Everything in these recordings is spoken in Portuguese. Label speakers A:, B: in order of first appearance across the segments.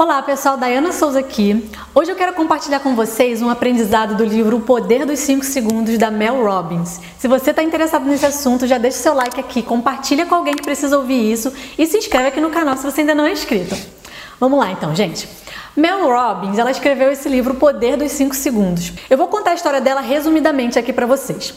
A: Olá pessoal, Dayana Souza aqui. Hoje eu quero compartilhar com vocês um aprendizado do livro O Poder dos 5 Segundos da Mel Robbins. Se você está interessado nesse assunto, já deixa seu like aqui, compartilha com alguém que precisa ouvir isso e se inscreve aqui no canal se você ainda não é inscrito. Vamos lá então, gente. Mel Robbins, ela escreveu esse livro O Poder dos 5 Segundos. Eu vou contar a história dela resumidamente aqui para vocês.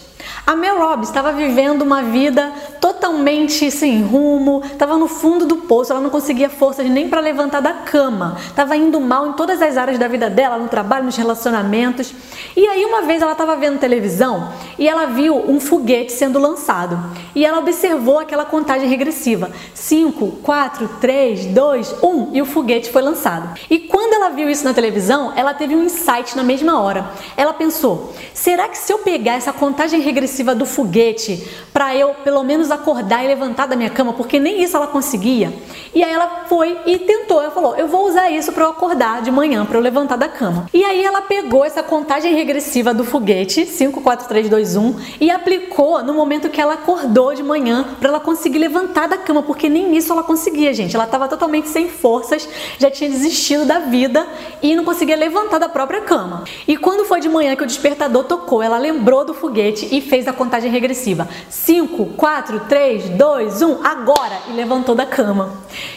A: A Mel Robbins estava vivendo uma vida totalmente sem rumo, estava no fundo do poço, ela não conseguia forças nem para levantar da cama, estava indo mal em todas as áreas da vida dela, no trabalho, nos relacionamentos. E aí uma vez ela estava vendo televisão e ela viu um foguete sendo lançado e ela observou aquela contagem regressiva: 5, 4, 3, 2, 1 e o foguete foi lançado. E quando ela viu isso na televisão, ela teve um insight na mesma hora. Ela pensou: será que se eu pegar essa contagem regressiva do foguete para eu pelo menos acordar e levantar da minha cama, porque nem isso ela conseguia. E aí ela foi e tentou, ela falou: "Eu vou usar isso para eu acordar de manhã, para eu levantar da cama". E aí ela pegou essa contagem regressiva do foguete, 5 4 3 2 1, e aplicou no momento que ela acordou de manhã para ela conseguir levantar da cama, porque nem isso ela conseguia, gente. Ela estava totalmente sem forças, já tinha desistido da vida e não conseguia levantar da própria cama. E quando foi de manhã que o despertador tocou, ela lembrou do foguete e fez a contagem regressiva. 5, 4, 3, 2, 1, agora! E levantou da cama.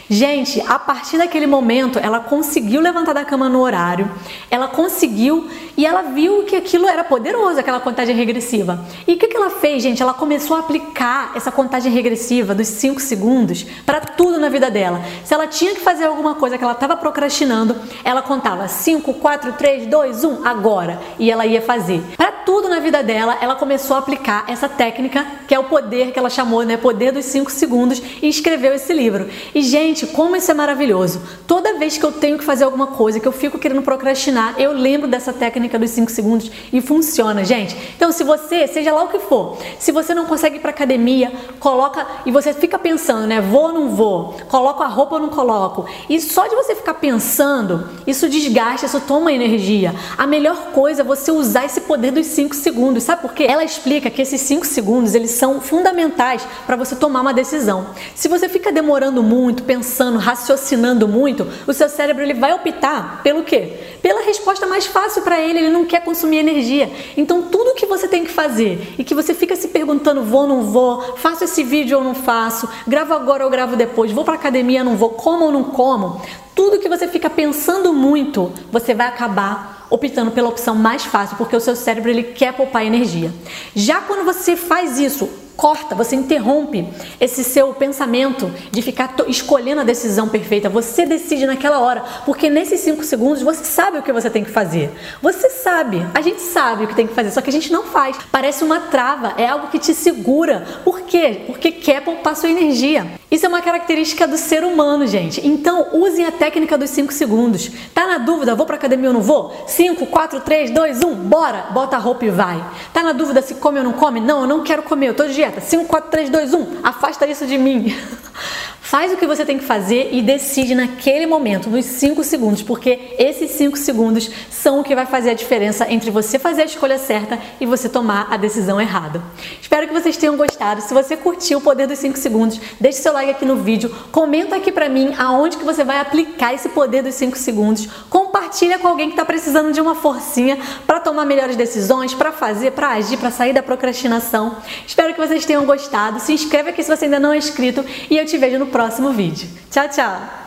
A: Gente, a partir daquele momento, ela conseguiu levantar da cama no horário, ela conseguiu e ela viu que aquilo era poderoso, aquela contagem regressiva. E o que, que ela fez, gente? Ela começou a aplicar essa contagem regressiva dos 5 segundos para tudo na vida dela. Se ela tinha que fazer alguma coisa que ela estava procrastinando, ela contava 5, 4, 3, 2, 1, agora. E ela ia fazer. Para tudo na vida dela, ela começou a aplicar essa técnica, que é o poder que ela chamou, né? Poder dos 5 segundos, e escreveu esse livro. E, gente, como isso é maravilhoso. Toda vez que eu tenho que fazer alguma coisa, que eu fico querendo procrastinar, eu lembro dessa técnica dos 5 segundos e funciona, gente. Então, se você, seja lá o que for, se você não consegue ir pra academia, coloca e você fica pensando, né? Vou ou não vou? Coloco a roupa ou não coloco? E só de você ficar pensando, isso desgasta, isso toma energia. A melhor coisa é você usar esse poder dos 5 segundos. Sabe por quê? Ela explica que esses 5 segundos, eles são fundamentais para você tomar uma decisão. Se você fica demorando muito, pensando, raciocinando muito, o seu cérebro ele vai optar pelo quê? Pela resposta mais fácil para ele, ele não quer consumir energia. Então, tudo que você tem que fazer e que você fica se perguntando, vou ou não vou, faço esse vídeo ou não faço, gravo agora ou gravo depois, vou para academia ou não vou, como ou não como, tudo que você fica pensando muito, você vai acabar optando pela opção mais fácil, porque o seu cérebro ele quer poupar energia. Já quando você faz isso corta, você interrompe esse seu pensamento de ficar escolhendo a decisão perfeita. Você decide naquela hora, porque nesses cinco segundos você sabe o que você tem que fazer. Você sabe, a gente sabe o que tem que fazer, só que a gente não faz. Parece uma trava, é algo que te segura. Por quê? Porque quer poupar sua energia. Isso é uma característica do ser humano, gente. Então, usem a técnica dos 5 segundos. Tá na dúvida, vou pra academia ou não vou? 5, 4, 3, 2, 1, bora! Bota a roupa e vai. Tá na dúvida se come ou não come? Não, eu não quero comer, eu tô de dieta. 5, 4, 3, 2, 1, afasta isso de mim. Faz o que você tem que fazer e decide naquele momento, nos 5 segundos, porque esses 5 segundos são o que vai fazer a diferença entre você fazer a escolha certa e você tomar a decisão errada. Espero que vocês tenham gostado. Se você curtiu o poder dos 5 segundos, deixe seu like aqui no vídeo, comenta aqui pra mim aonde que você vai aplicar esse poder dos 5 segundos, compartilha com alguém que está precisando de uma forcinha para tomar melhores decisões, para fazer, para agir, para sair da procrastinação. Espero que vocês tenham gostado. Se inscreve aqui se você ainda não é inscrito e eu te vejo no próximo vídeo. Tchau, tchau!